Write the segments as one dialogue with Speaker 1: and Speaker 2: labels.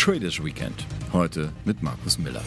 Speaker 1: Traders Weekend. Heute mit Markus Miller.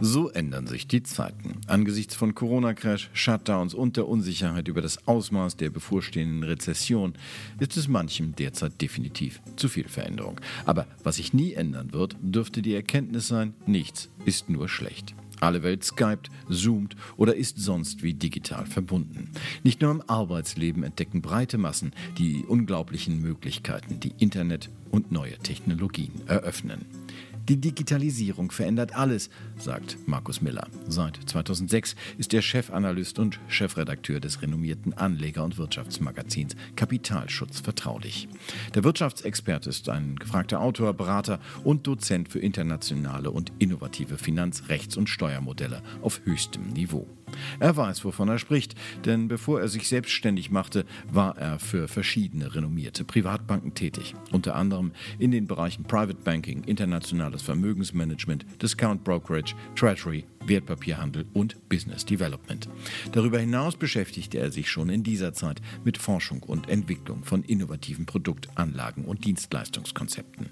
Speaker 1: So ändern sich die Zeiten. Angesichts von Corona-Crash, Shutdowns und der Unsicherheit über das Ausmaß der bevorstehenden Rezession ist es manchem derzeit definitiv zu viel Veränderung. Aber was sich nie ändern wird, dürfte die Erkenntnis sein, nichts ist nur schlecht. Alle Welt skypt, zoomt oder ist sonst wie digital verbunden. Nicht nur im Arbeitsleben entdecken breite Massen die unglaublichen Möglichkeiten, die Internet und neue Technologien eröffnen. Die Digitalisierung verändert alles, sagt Markus Miller. Seit 2006 ist er Chefanalyst und Chefredakteur des renommierten Anleger- und Wirtschaftsmagazins Kapitalschutz vertraulich. Der Wirtschaftsexperte ist ein gefragter Autor, Berater und Dozent für internationale und innovative Finanz-, Rechts- und Steuermodelle auf höchstem Niveau. Er weiß, wovon er spricht, denn bevor er sich selbstständig machte, war er für verschiedene renommierte Privatbanken tätig, unter anderem in den Bereichen Private Banking, internationales Vermögensmanagement, Discount Brokerage, Treasury, Wertpapierhandel und Business Development. Darüber hinaus beschäftigte er sich schon in dieser Zeit mit Forschung und Entwicklung von innovativen Produktanlagen und Dienstleistungskonzepten.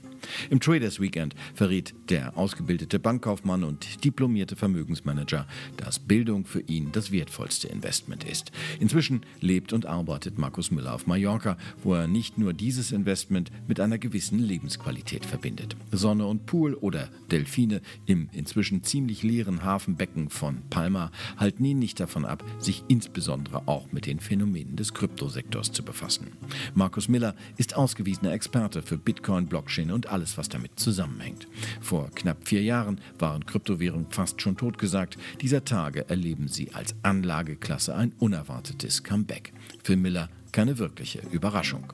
Speaker 1: Im Traders Weekend verrät der ausgebildete Bankkaufmann und diplomierte Vermögensmanager, dass Bildung für ihn das wertvollste Investment ist. Inzwischen lebt und arbeitet Markus Müller auf Mallorca, wo er nicht nur dieses Investment mit einer gewissen Lebensqualität verbindet. Sonne und Pool oder Delfine im inzwischen ziemlich leeren Hafenbecken von Palma halten ihn nicht davon ab, sich insbesondere auch mit den Phänomenen des Kryptosektors zu befassen. Markus Miller ist ausgewiesener Experte für Bitcoin, Blockchain und alles, was damit zusammenhängt. Vor knapp vier Jahren waren Kryptowährungen fast schon totgesagt. Dieser Tage erleben sie als Anlageklasse ein unerwartetes Comeback. Für Miller keine wirkliche Überraschung.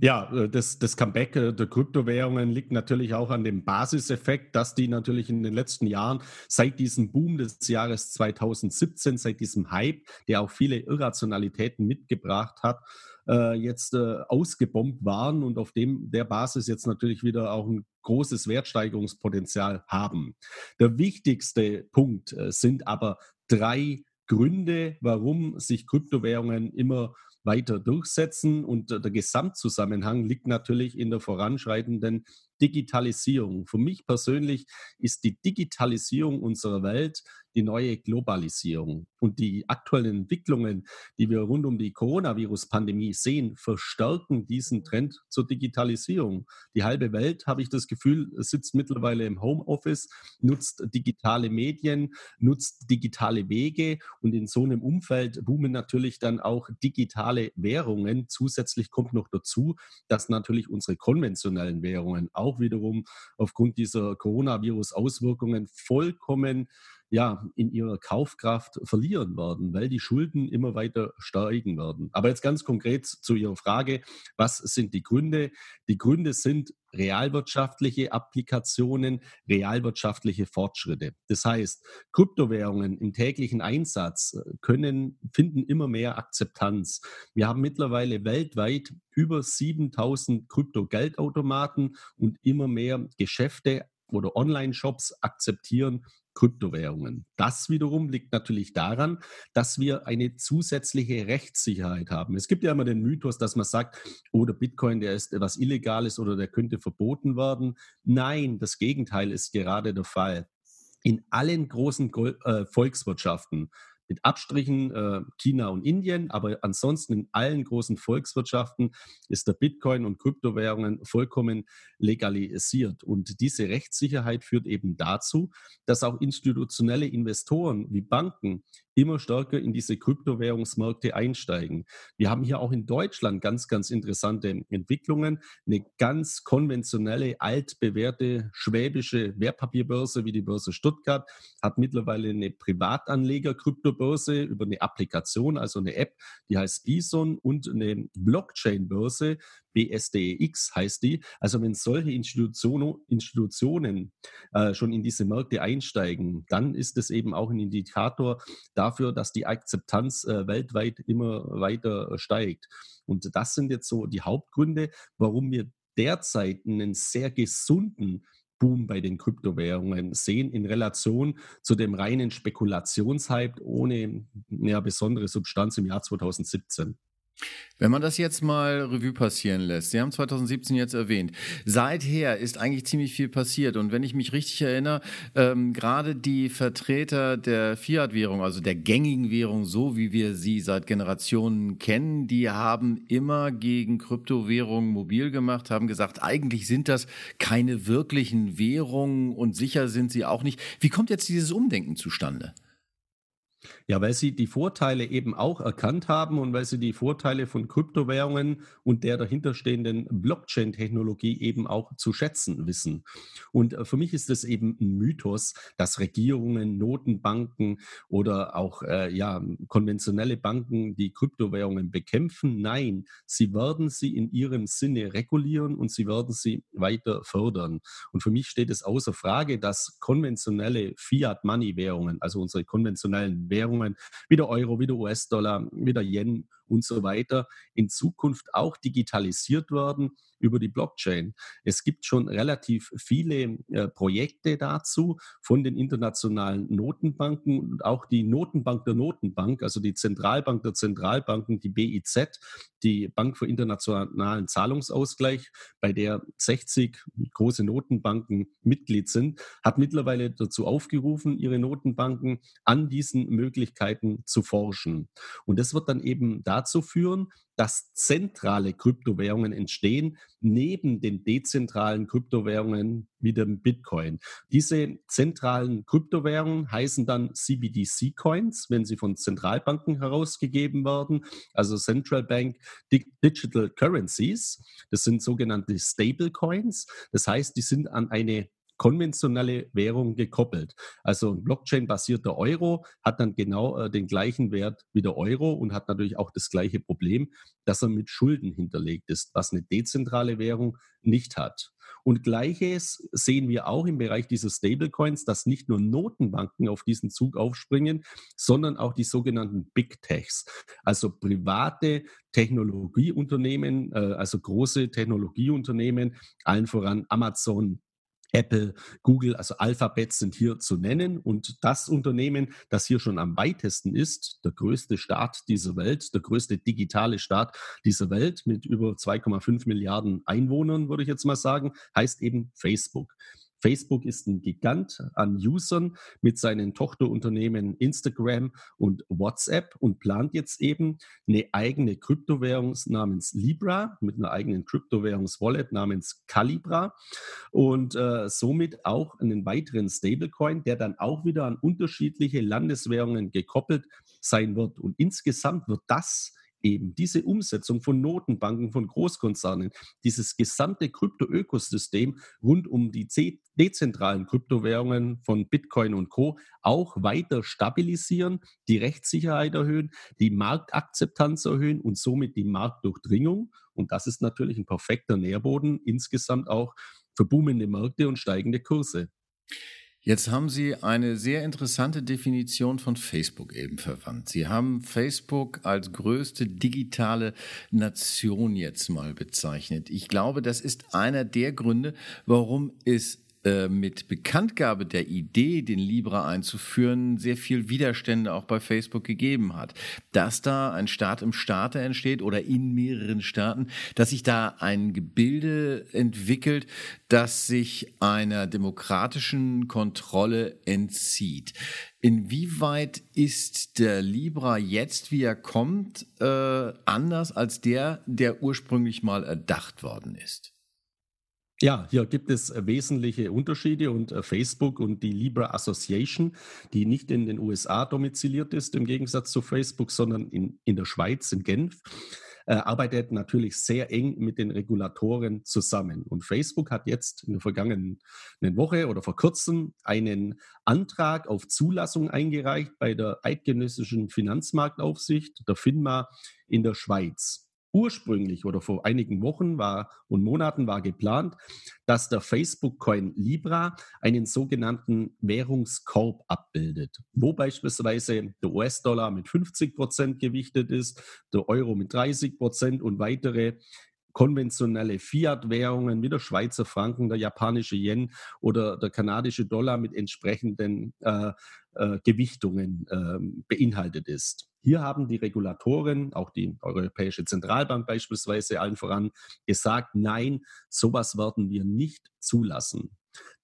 Speaker 2: Ja, äh, das, das Comeback äh, der Kryptowährungen liegt natürlich auch an dem Basiseffekt, dass die natürlich in den letzten Jahren seit diesem Boom des Jahres 2017, seit diesem Hype, der auch viele Irrationalitäten mitgebracht hat, äh, jetzt ausgebombt waren und auf dem der Basis jetzt natürlich wieder auch ein großes Wertsteigerungspotenzial haben. Der wichtigste Punkt sind aber drei Gründe, warum sich Kryptowährungen immer weiter durchsetzen. Und der Gesamtzusammenhang liegt natürlich in der voranschreitenden Digitalisierung. Für mich persönlich ist die Digitalisierung unserer Welt die neue Globalisierung. Und die aktuellen Entwicklungen, die wir rund um die Coronavirus-Pandemie sehen, verstärken diesen Trend zur Digitalisierung. Die halbe Welt, habe ich das Gefühl, sitzt mittlerweile im Homeoffice, nutzt digitale Medien, nutzt digitale Wege und in so einem Umfeld boomen natürlich dann auch digitale Währungen. Zusätzlich kommt noch dazu, dass natürlich unsere konventionellen Währungen auch wiederum aufgrund dieser Coronavirus-Auswirkungen vollkommen ja, in ihrer Kaufkraft verlieren werden, weil die Schulden immer weiter steigen werden. Aber jetzt ganz konkret zu Ihrer Frage, was sind die Gründe? Die Gründe sind realwirtschaftliche Applikationen, realwirtschaftliche Fortschritte. Das heißt, Kryptowährungen im täglichen Einsatz äh, können, finden immer mehr Akzeptanz. Wir haben mittlerweile weltweit über 7000 Krypto-Geldautomaten und immer mehr Geschäfte oder Online-Shops akzeptieren Kryptowährungen. Das wiederum liegt natürlich daran, dass wir eine zusätzliche Rechtssicherheit haben. Es gibt ja immer den Mythos, dass man sagt, oh, Bitcoin, der ist etwas Illegales oder der könnte verboten werden. Nein, das Gegenteil ist gerade der Fall. In allen großen äh, Volkswirtschaften mit Abstrichen äh, China und Indien, aber ansonsten in allen großen Volkswirtschaften ist der Bitcoin und Kryptowährungen vollkommen legalisiert. Und diese Rechtssicherheit führt eben dazu, dass auch institutionelle Investoren wie Banken immer stärker in diese Kryptowährungsmärkte einsteigen. Wir haben hier auch in Deutschland ganz, ganz interessante Entwicklungen. Eine ganz konventionelle, altbewährte schwäbische Wertpapierbörse wie die Börse Stuttgart hat mittlerweile eine Privatanleger-Kryptobörse über eine Applikation, also eine App, die heißt Bison und eine Blockchain-Börse, BSDEX heißt die. Also wenn solche Institutionen, Institutionen äh, schon in diese Märkte einsteigen, dann ist es eben auch ein Indikator dafür, dass die Akzeptanz äh, weltweit immer weiter steigt. Und das sind jetzt so die Hauptgründe, warum wir derzeit einen sehr gesunden Boom bei den Kryptowährungen sehen in Relation zu dem reinen Spekulationshype ohne ja, besondere Substanz im Jahr 2017.
Speaker 1: Wenn man das jetzt mal Revue passieren lässt, Sie haben 2017 jetzt erwähnt, seither ist eigentlich ziemlich viel passiert. Und wenn ich mich richtig erinnere, ähm, gerade die Vertreter der Fiat-Währung, also der gängigen Währung, so wie wir sie seit Generationen kennen, die haben immer gegen Kryptowährungen mobil gemacht, haben gesagt, eigentlich sind das keine wirklichen Währungen und sicher sind sie auch nicht. Wie kommt jetzt dieses Umdenken zustande?
Speaker 2: Ja, weil sie die Vorteile eben auch erkannt haben und weil sie die Vorteile von Kryptowährungen und der dahinterstehenden Blockchain-Technologie eben auch zu schätzen wissen. Und äh, für mich ist es eben ein Mythos, dass Regierungen, Notenbanken oder auch äh, ja, konventionelle Banken die Kryptowährungen bekämpfen. Nein, sie werden sie in ihrem Sinne regulieren und sie werden sie weiter fördern. Und für mich steht es außer Frage, dass konventionelle Fiat-Money-Währungen, also unsere konventionellen Währungen wie der Euro, wie der US-Dollar, wie der Yen und so weiter in Zukunft auch digitalisiert werden über die Blockchain. Es gibt schon relativ viele äh, Projekte dazu von den internationalen Notenbanken und auch die Notenbank der Notenbank, also die Zentralbank der Zentralbanken, die BIZ, die Bank für internationalen Zahlungsausgleich, bei der 60 große Notenbanken Mitglied sind, hat mittlerweile dazu aufgerufen, ihre Notenbanken an diesen Möglichkeiten zu forschen. Und das wird dann eben dazu führen, dass zentrale Kryptowährungen entstehen, neben den dezentralen Kryptowährungen wie dem Bitcoin. Diese zentralen Kryptowährungen heißen dann CBDC-Coins, wenn sie von Zentralbanken herausgegeben werden, also Central Bank Digital Currencies. Das sind sogenannte Stablecoins. Das heißt, die sind an eine konventionelle Währung gekoppelt. Also ein Blockchain-basierter Euro hat dann genau äh, den gleichen Wert wie der Euro und hat natürlich auch das gleiche Problem, dass er mit Schulden hinterlegt ist, was eine dezentrale Währung nicht hat. Und gleiches sehen wir auch im Bereich dieser Stablecoins, dass nicht nur Notenbanken auf diesen Zug aufspringen, sondern auch die sogenannten Big Techs, also private Technologieunternehmen, äh, also große Technologieunternehmen, allen voran Amazon, Apple, Google, also Alphabet sind hier zu nennen. Und das Unternehmen, das hier schon am weitesten ist, der größte Staat dieser Welt, der größte digitale Staat dieser Welt mit über 2,5 Milliarden Einwohnern, würde ich jetzt mal sagen, heißt eben Facebook. Facebook ist ein Gigant an Usern mit seinen Tochterunternehmen Instagram und WhatsApp und plant jetzt eben eine eigene Kryptowährung namens Libra mit einer eigenen Kryptowährungswallet namens Calibra und äh, somit auch einen weiteren Stablecoin, der dann auch wieder an unterschiedliche Landeswährungen gekoppelt sein wird. Und insgesamt wird das eben diese Umsetzung von Notenbanken, von Großkonzernen, dieses gesamte Krypto-Ökosystem rund um die dezentralen Kryptowährungen von Bitcoin und Co. auch weiter stabilisieren, die Rechtssicherheit erhöhen, die Marktakzeptanz erhöhen und somit die Marktdurchdringung. Und das ist natürlich ein perfekter Nährboden insgesamt auch für boomende Märkte und steigende Kurse.
Speaker 1: Jetzt haben Sie eine sehr interessante Definition von Facebook eben verwandt. Sie haben Facebook als größte digitale Nation jetzt mal bezeichnet. Ich glaube, das ist einer der Gründe, warum es äh, mit Bekanntgabe der Idee, den Libra einzuführen, sehr viel Widerstände auch bei Facebook gegeben hat. Dass da ein Staat im Staate entsteht oder in mehreren Staaten, dass sich da ein Gebilde entwickelt, das sich einer demokratischen Kontrolle entzieht. Inwieweit ist der Libra jetzt, wie er kommt, äh, anders als der, der ursprünglich mal erdacht worden ist?
Speaker 2: Ja, hier gibt es äh, wesentliche Unterschiede und äh, Facebook und die Libra Association, die nicht in den USA domiziliert ist, im Gegensatz zu Facebook, sondern in, in der Schweiz, in Genf, äh, arbeitet natürlich sehr eng mit den Regulatoren zusammen. Und Facebook hat jetzt in der vergangenen Woche oder vor kurzem einen Antrag auf Zulassung eingereicht bei der Eidgenössischen Finanzmarktaufsicht, der FINMA in der Schweiz ursprünglich oder vor einigen Wochen war und Monaten war geplant, dass der Facebook-Coin Libra einen sogenannten Währungskorb abbildet, wo beispielsweise der US-Dollar mit 50 Prozent gewichtet ist, der Euro mit 30 Prozent und weitere konventionelle Fiat-Währungen wie der Schweizer Franken, der japanische Yen oder der kanadische Dollar mit entsprechenden äh, äh, Gewichtungen äh, beinhaltet ist. Hier haben die Regulatoren, auch die Europäische Zentralbank beispielsweise allen voran, gesagt, nein, sowas werden wir nicht zulassen.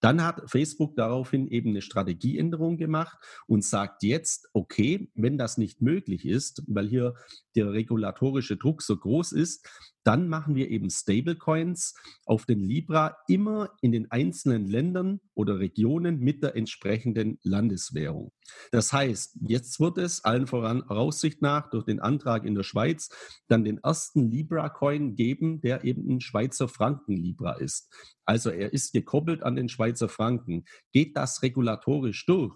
Speaker 2: Dann hat Facebook daraufhin eben eine Strategieänderung gemacht und sagt jetzt, okay, wenn das nicht möglich ist, weil hier der regulatorische Druck so groß ist, dann machen wir eben Stablecoins auf den Libra immer in den einzelnen Ländern oder Regionen mit der entsprechenden Landeswährung. Das heißt, jetzt wird es allen voran Aussicht nach durch den Antrag in der Schweiz dann den ersten Libra-Coin geben, der eben ein Schweizer Franken-Libra ist. Also er ist gekoppelt an den Schweizer Franken. Geht das regulatorisch durch?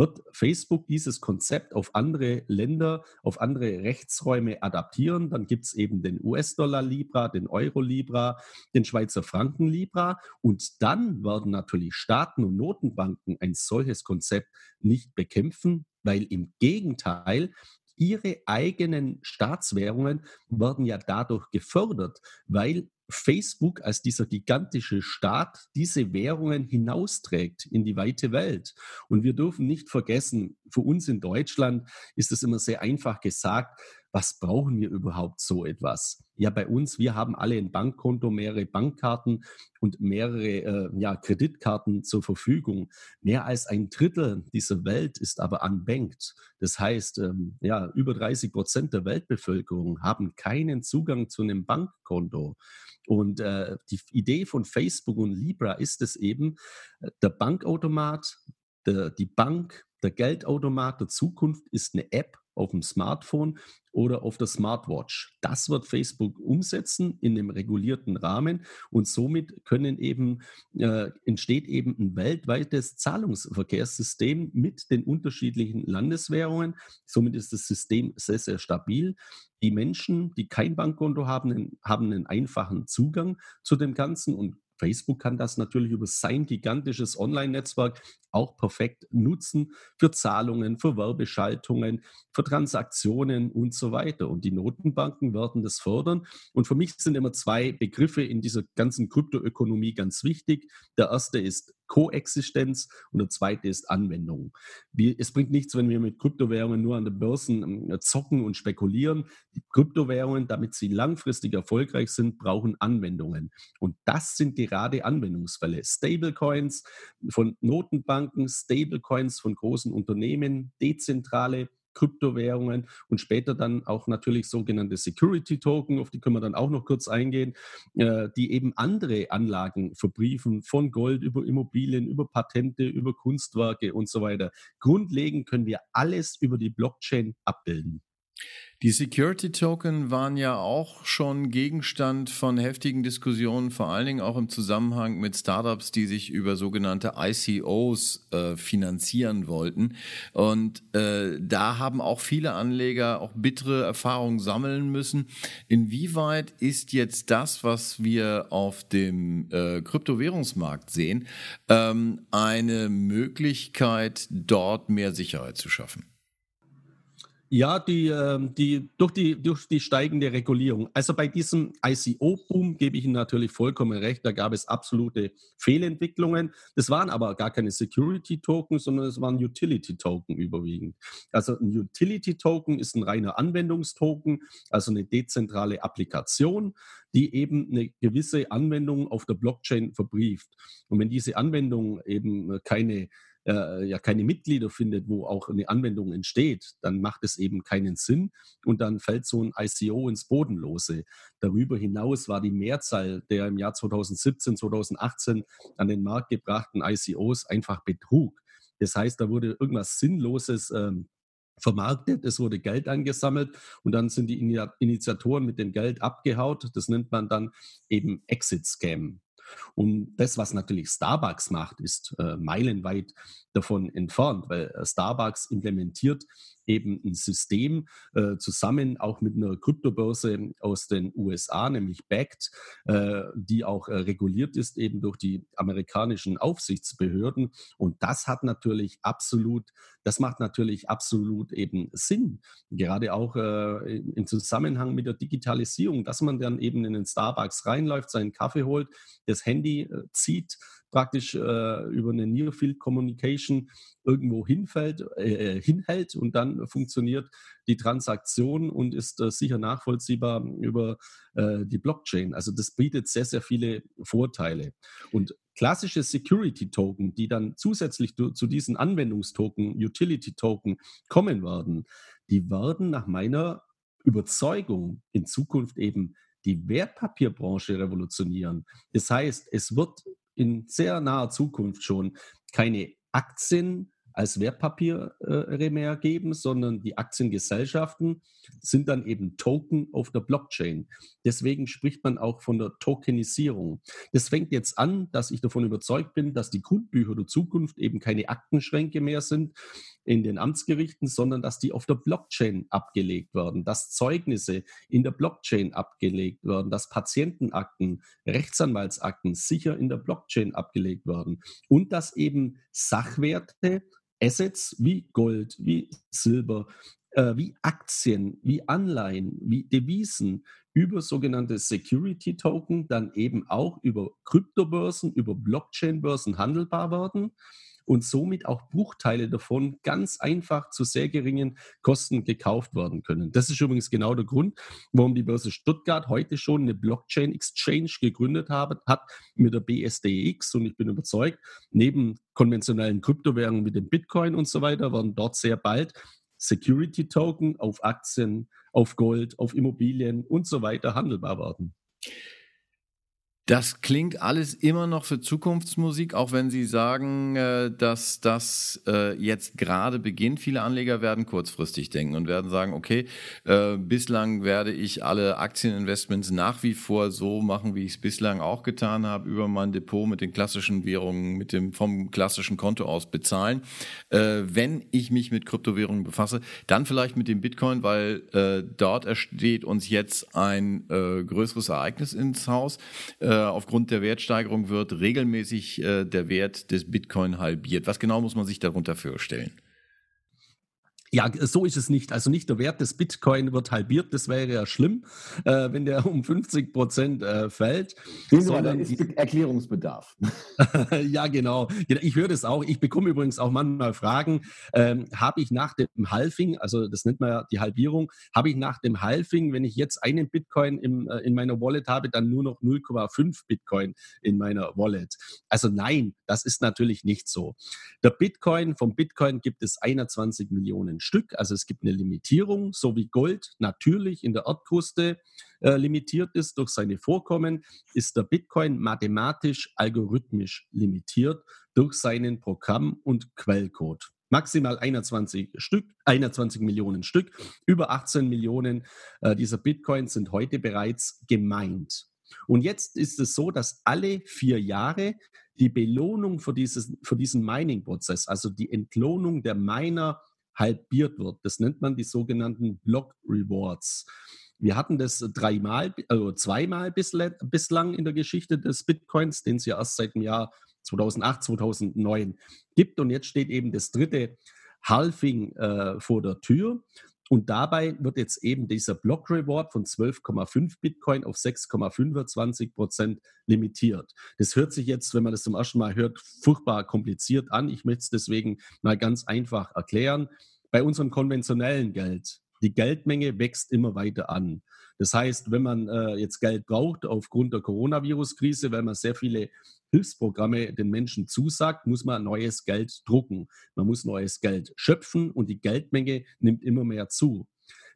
Speaker 2: Wird Facebook dieses Konzept auf andere Länder, auf andere Rechtsräume adaptieren. Dann gibt es eben den US-Dollar Libra, den Euro Libra, den Schweizer Franken Libra. Und dann werden natürlich Staaten und Notenbanken ein solches Konzept nicht bekämpfen, weil im Gegenteil ihre eigenen Staatswährungen werden ja dadurch gefördert, weil Facebook als dieser gigantische Staat diese Währungen hinausträgt in die weite Welt. Und wir dürfen nicht vergessen, für uns in Deutschland ist es immer sehr einfach gesagt, was brauchen wir überhaupt so etwas? Ja, bei uns, wir haben alle ein Bankkonto, mehrere Bankkarten und mehrere äh, ja, Kreditkarten zur Verfügung. Mehr als ein Drittel dieser Welt ist aber unbanked. Das heißt, ähm, ja, über 30 Prozent der Weltbevölkerung haben keinen Zugang zu einem Bankkonto. Und äh, die Idee von Facebook und Libra ist es eben, äh, der Bankautomat, der, die Bank, der Geldautomat der Zukunft ist eine App, auf dem Smartphone oder auf der Smartwatch. Das wird Facebook umsetzen in einem regulierten Rahmen und somit können eben, äh, entsteht eben ein weltweites Zahlungsverkehrssystem mit den unterschiedlichen Landeswährungen. Somit ist das System sehr, sehr stabil. Die Menschen, die kein Bankkonto haben, haben einen einfachen Zugang zu dem Ganzen und Facebook kann das natürlich über sein gigantisches Online-Netzwerk auch perfekt nutzen für Zahlungen, für Werbeschaltungen, für Transaktionen und so weiter. Und die Notenbanken werden das fördern. Und für mich sind immer zwei Begriffe in dieser ganzen Kryptoökonomie ganz wichtig. Der erste ist Koexistenz und der zweite ist Anwendung. Wir, es bringt nichts, wenn wir mit Kryptowährungen nur an den Börsen ähm, zocken und spekulieren. Die Kryptowährungen, damit sie langfristig erfolgreich sind, brauchen Anwendungen. Und das sind gerade Anwendungsfälle. Stablecoins von Notenbanken, Stablecoins von großen Unternehmen, dezentrale Kryptowährungen und später dann auch natürlich sogenannte Security Token, auf die können wir dann auch noch kurz eingehen, äh, die eben andere Anlagen verbriefen, von Gold über Immobilien, über Patente, über Kunstwerke und so weiter. Grundlegend können wir alles über die Blockchain abbilden.
Speaker 1: Die Security Token waren ja auch schon Gegenstand von heftigen Diskussionen, vor allen Dingen auch im Zusammenhang mit Startups, die sich über sogenannte ICOs äh, finanzieren wollten. Und äh, da haben auch viele Anleger auch bittere Erfahrungen sammeln müssen. Inwieweit ist jetzt das, was wir auf dem äh, Kryptowährungsmarkt sehen, ähm, eine Möglichkeit, dort mehr Sicherheit zu schaffen?
Speaker 2: Ja, die, ähm, die, durch, die, durch die steigende Regulierung. Also bei diesem ICO-Boom gebe ich Ihnen natürlich vollkommen recht, da gab es absolute Fehlentwicklungen. Das waren aber gar keine Security-Token, sondern es waren Utility-Token überwiegend. Also ein Utility-Token ist ein reiner Anwendungstoken, also eine dezentrale Applikation, die eben eine gewisse Anwendung auf der Blockchain verbrieft. Und wenn diese Anwendung eben keine äh, ja keine Mitglieder findet, wo auch eine Anwendung entsteht, dann macht es eben keinen Sinn und dann fällt so ein ICO ins Bodenlose. Darüber hinaus war die Mehrzahl der im Jahr 2017, 2018 an den Markt gebrachten ICOs einfach Betrug. Das heißt, da wurde irgendwas Sinnloses ähm, vermarktet, es wurde Geld angesammelt und dann sind die Initiatoren mit dem Geld abgehaut. Das nennt man dann eben Exit-Scam. Und das, was natürlich Starbucks macht, ist äh, meilenweit davon entfernt, weil äh, Starbucks implementiert eben ein System äh, zusammen, auch mit einer Kryptobörse aus den USA, nämlich BACT, äh, die auch äh, reguliert ist eben durch die amerikanischen Aufsichtsbehörden. Und das hat natürlich absolut, das macht natürlich absolut eben Sinn, gerade auch äh, im Zusammenhang mit der Digitalisierung, dass man dann eben in den Starbucks reinläuft, seinen Kaffee holt, das Handy äh, zieht, praktisch äh, über eine Near Field Communication irgendwo hinfällt, äh, äh, hinhält und dann funktioniert die Transaktion und ist äh, sicher nachvollziehbar über äh, die Blockchain. Also das bietet sehr, sehr viele Vorteile. Und klassische Security Token, die dann zusätzlich zu diesen Anwendungstoken, Utility Token kommen werden, die werden nach meiner Überzeugung in Zukunft eben die Wertpapierbranche revolutionieren. Das heißt, es wird in sehr naher Zukunft schon keine Aktien als Wertpapiere äh, mehr geben, sondern die Aktiengesellschaften sind dann eben Token auf der Blockchain. Deswegen spricht man auch von der Tokenisierung. Das fängt jetzt an, dass ich davon überzeugt bin, dass die Grundbücher der Zukunft eben keine Aktenschränke mehr sind in den Amtsgerichten, sondern dass die auf der Blockchain abgelegt werden, dass Zeugnisse in der Blockchain abgelegt werden, dass Patientenakten, Rechtsanwaltsakten sicher in der Blockchain abgelegt werden. Und dass eben Sachwerte Assets wie Gold, wie Silber, äh, wie Aktien, wie Anleihen, wie Devisen über sogenannte Security Token dann eben auch über Kryptobörsen, über Blockchain-Börsen handelbar werden und somit auch Bruchteile davon ganz einfach zu sehr geringen Kosten gekauft werden können. Das ist übrigens genau der Grund, warum die Börse Stuttgart heute schon eine Blockchain Exchange gegründet hat, hat mit der BSDX und ich bin überzeugt, neben konventionellen Kryptowährungen wie dem Bitcoin und so weiter werden dort sehr bald Security Token auf Aktien, auf Gold, auf Immobilien und so weiter handelbar werden.
Speaker 1: Das klingt alles immer noch für Zukunftsmusik, auch wenn Sie sagen, äh, dass das äh, jetzt gerade beginnt. Viele Anleger werden kurzfristig denken und werden sagen, okay, äh, bislang werde ich alle Aktieninvestments nach wie vor so machen, wie ich es bislang auch getan habe, über mein Depot mit den klassischen Währungen, mit dem vom klassischen Konto aus bezahlen. Wenn ich mich mit Kryptowährungen befasse, dann vielleicht mit dem Bitcoin, weil dort entsteht uns jetzt ein größeres Ereignis ins Haus aufgrund der Wertsteigerung wird regelmäßig äh, der Wert des Bitcoin halbiert. Was genau muss man sich darunter vorstellen?
Speaker 2: Ja, so ist es nicht. Also nicht der Wert des Bitcoin wird halbiert, das wäre ja schlimm, äh, wenn der um 50 Prozent äh, fällt.
Speaker 1: Sondern da ist Erklärungsbedarf.
Speaker 2: ja, genau. Ich höre das auch. Ich bekomme übrigens auch manchmal Fragen, ähm, habe ich nach dem Halving, also das nennt man ja die Halbierung, habe ich nach dem Halving, wenn ich jetzt einen Bitcoin im, äh, in meiner Wallet habe, dann nur noch 0,5 Bitcoin in meiner Wallet? Also nein, das ist natürlich nicht so. Der Bitcoin, vom Bitcoin gibt es 21 Millionen Stück. Also es gibt eine Limitierung, so wie Gold natürlich in der Erdkruste äh, limitiert ist durch seine Vorkommen, ist der Bitcoin mathematisch algorithmisch limitiert durch seinen Programm- und Quellcode maximal 21 Stück, 21 Millionen Stück. Über 18 Millionen äh, dieser Bitcoins sind heute bereits gemeint. Und jetzt ist es so, dass alle vier Jahre die Belohnung für, dieses, für diesen Mining-Prozess, also die Entlohnung der Miner halbiert wird. Das nennt man die sogenannten Block Rewards. Wir hatten das dreimal, also zweimal bislang in der Geschichte des Bitcoins, den es ja erst seit dem Jahr 2008, 2009 gibt. Und jetzt steht eben das dritte Halving äh, vor der Tür. Und dabei wird jetzt eben dieser Block Reward von 12,5 Bitcoin auf 6,25 Prozent limitiert. Das hört sich jetzt, wenn man das zum ersten Mal hört, furchtbar kompliziert an. Ich möchte es deswegen mal ganz einfach erklären. Bei unserem konventionellen Geld, die Geldmenge wächst immer weiter an. Das heißt, wenn man äh, jetzt Geld braucht aufgrund der Coronavirus-Krise, weil man sehr viele Hilfsprogramme den Menschen zusagt, muss man neues Geld drucken. Man muss neues Geld schöpfen und die Geldmenge nimmt immer mehr zu.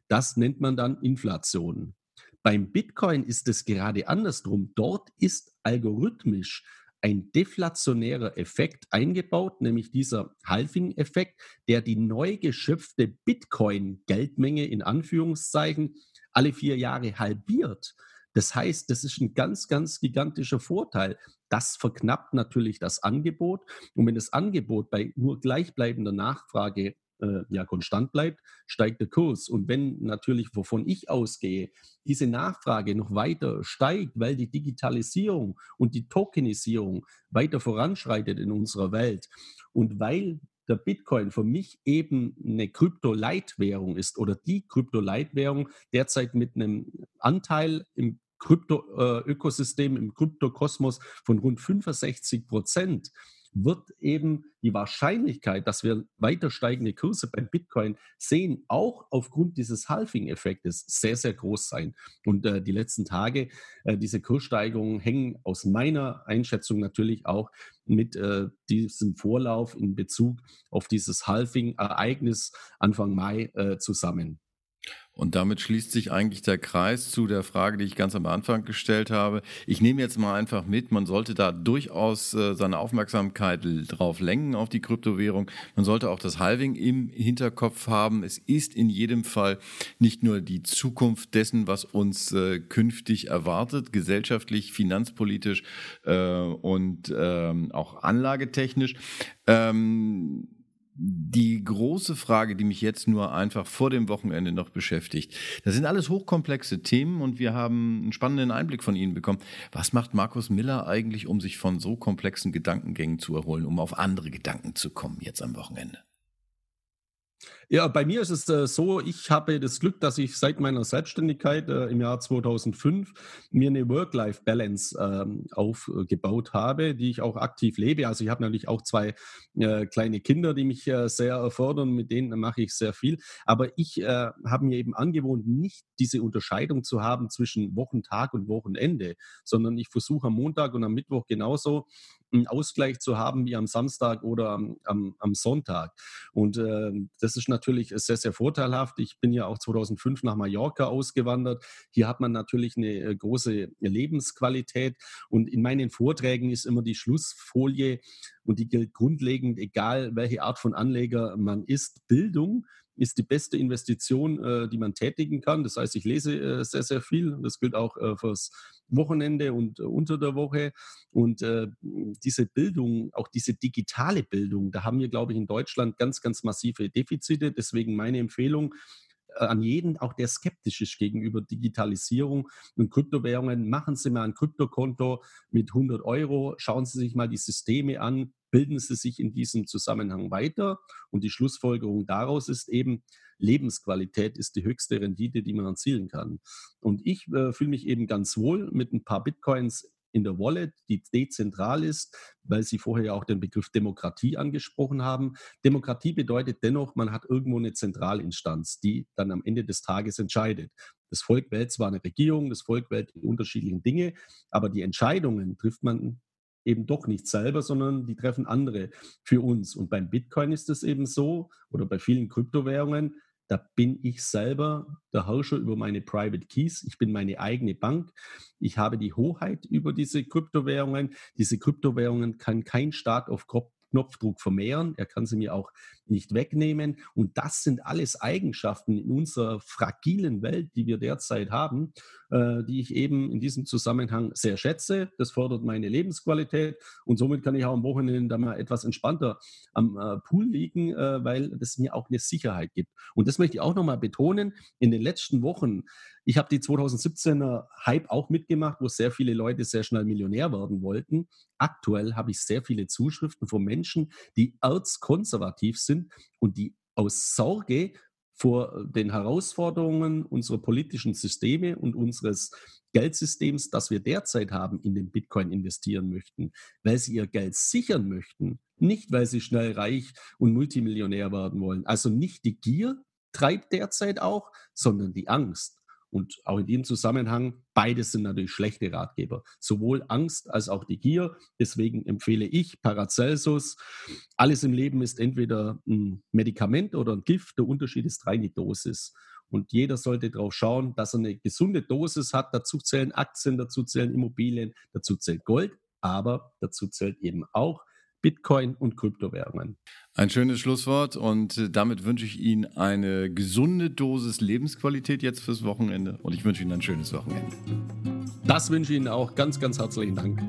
Speaker 2: Das nennt man dann Inflation. Beim Bitcoin ist es gerade andersrum. Dort ist algorithmisch ein deflationärer Effekt eingebaut, nämlich dieser Halving-Effekt, der die neu geschöpfte Bitcoin-Geldmenge in Anführungszeichen alle vier Jahre halbiert. Das heißt, das ist ein ganz, ganz gigantischer Vorteil. Das verknappt natürlich das Angebot. Und wenn das Angebot bei nur gleichbleibender Nachfrage äh, ja konstant bleibt, steigt der Kurs. Und wenn natürlich, wovon ich ausgehe, diese Nachfrage noch weiter steigt, weil die Digitalisierung und die Tokenisierung weiter voranschreitet in unserer Welt und weil der Bitcoin für mich eben eine Krypto-Leitwährung ist oder die Krypto-Leitwährung derzeit mit einem Anteil im Krypto-Ökosystem, im Kryptokosmos von rund 65 Prozent wird eben die Wahrscheinlichkeit, dass wir weiter steigende Kurse beim Bitcoin sehen, auch aufgrund dieses Halving-Effektes sehr, sehr groß sein. Und äh, die letzten Tage, äh, diese Kurssteigerungen hängen aus meiner Einschätzung natürlich auch mit äh, diesem Vorlauf in Bezug auf dieses Halving-Ereignis Anfang Mai äh, zusammen.
Speaker 1: Und damit schließt sich eigentlich der Kreis zu der Frage, die ich ganz am Anfang gestellt habe. Ich nehme jetzt mal einfach mit, man sollte da durchaus äh, seine Aufmerksamkeit drauf lenken auf die Kryptowährung. Man sollte auch das Halving im Hinterkopf haben. Es ist in jedem Fall nicht nur die Zukunft dessen, was uns äh, künftig erwartet, gesellschaftlich, finanzpolitisch äh, und ähm, auch anlagetechnisch. Ähm, die große Frage, die mich jetzt nur einfach vor dem Wochenende noch beschäftigt, das sind alles hochkomplexe Themen und wir haben einen spannenden Einblick von Ihnen bekommen. Was macht Markus Miller eigentlich, um sich von so komplexen Gedankengängen zu erholen, um auf andere Gedanken zu kommen jetzt am Wochenende?
Speaker 2: Ja, bei mir ist es äh, so, ich habe das Glück, dass ich seit meiner Selbstständigkeit äh, im Jahr 2005 mir eine Work-Life-Balance ähm, aufgebaut habe, die ich auch aktiv lebe. Also ich habe natürlich auch zwei äh, kleine Kinder, die mich äh, sehr erfordern, mit denen mache ich sehr viel. Aber ich äh, habe mir eben angewohnt, nicht diese Unterscheidung zu haben zwischen Wochentag und Wochenende, sondern ich versuche am Montag und am Mittwoch genauso einen Ausgleich zu haben wie am Samstag oder am, am, am Sonntag. Und äh, das ist natürlich sehr, sehr vorteilhaft. Ich bin ja auch 2005 nach Mallorca ausgewandert. Hier hat man natürlich eine äh, große Lebensqualität. Und in meinen Vorträgen ist immer die Schlussfolie, und die gilt grundlegend, egal welche Art von Anleger man ist, Bildung ist die beste Investition, äh, die man tätigen kann. Das heißt, ich lese äh, sehr, sehr viel. Das gilt auch äh, fürs Wochenende und äh, unter der Woche. Und äh, diese Bildung, auch diese digitale Bildung, da haben wir, glaube ich, in Deutschland ganz, ganz massive Defizite. Deswegen meine Empfehlung, an jeden, auch der skeptisch ist gegenüber Digitalisierung und Kryptowährungen, machen Sie mal ein Kryptokonto mit 100 Euro, schauen Sie sich mal die Systeme an, bilden Sie sich in diesem Zusammenhang weiter und die Schlussfolgerung daraus ist eben, Lebensqualität ist die höchste Rendite, die man erzielen kann. Und ich äh, fühle mich eben ganz wohl mit ein paar Bitcoins in der Wallet, die dezentral ist, weil Sie vorher ja auch den Begriff Demokratie angesprochen haben. Demokratie bedeutet dennoch, man hat irgendwo eine Zentralinstanz, die dann am Ende des Tages entscheidet. Das Volk wählt zwar eine Regierung, das Volk wählt die unterschiedlichen Dinge, aber die Entscheidungen trifft man eben doch nicht selber, sondern die treffen andere für uns. Und beim Bitcoin ist es eben so, oder bei vielen Kryptowährungen, da bin ich selber der Herrscher über meine Private Keys. Ich bin meine eigene Bank. Ich habe die Hoheit über diese Kryptowährungen. Diese Kryptowährungen kann kein Staat auf Knopfdruck vermehren. Er kann sie mir auch nicht wegnehmen. Und das sind alles Eigenschaften in unserer fragilen Welt, die wir derzeit haben, äh, die ich eben in diesem Zusammenhang sehr schätze. Das fördert meine Lebensqualität und somit kann ich auch am Wochenende dann mal etwas entspannter am äh, Pool liegen, äh, weil das mir auch eine Sicherheit gibt. Und das möchte ich auch nochmal betonen. In den letzten Wochen, ich habe die 2017er Hype auch mitgemacht, wo sehr viele Leute sehr schnell Millionär werden wollten. Aktuell habe ich sehr viele Zuschriften von Menschen, die erzkonservativ sind und die aus Sorge vor den Herausforderungen unserer politischen Systeme und unseres Geldsystems, das wir derzeit haben, in den Bitcoin investieren möchten, weil sie ihr Geld sichern möchten, nicht weil sie schnell reich und Multimillionär werden wollen. Also nicht die Gier treibt derzeit auch, sondern die Angst. Und auch in diesem Zusammenhang, beides sind natürlich schlechte Ratgeber. Sowohl Angst als auch die Gier. Deswegen empfehle ich Paracelsus. Alles im Leben ist entweder ein Medikament oder ein Gift. Der Unterschied ist rein die Dosis. Und jeder sollte darauf schauen, dass er eine gesunde Dosis hat. Dazu zählen Aktien, dazu zählen Immobilien, dazu zählt Gold, aber dazu zählt eben auch Bitcoin und Kryptowährungen.
Speaker 1: Ein schönes Schlusswort und äh, damit wünsche ich Ihnen eine gesunde Dosis Lebensqualität jetzt fürs Wochenende und ich wünsche Ihnen ein schönes Wochenende.
Speaker 2: Das wünsche ich Ihnen auch. Ganz, ganz herzlichen Dank.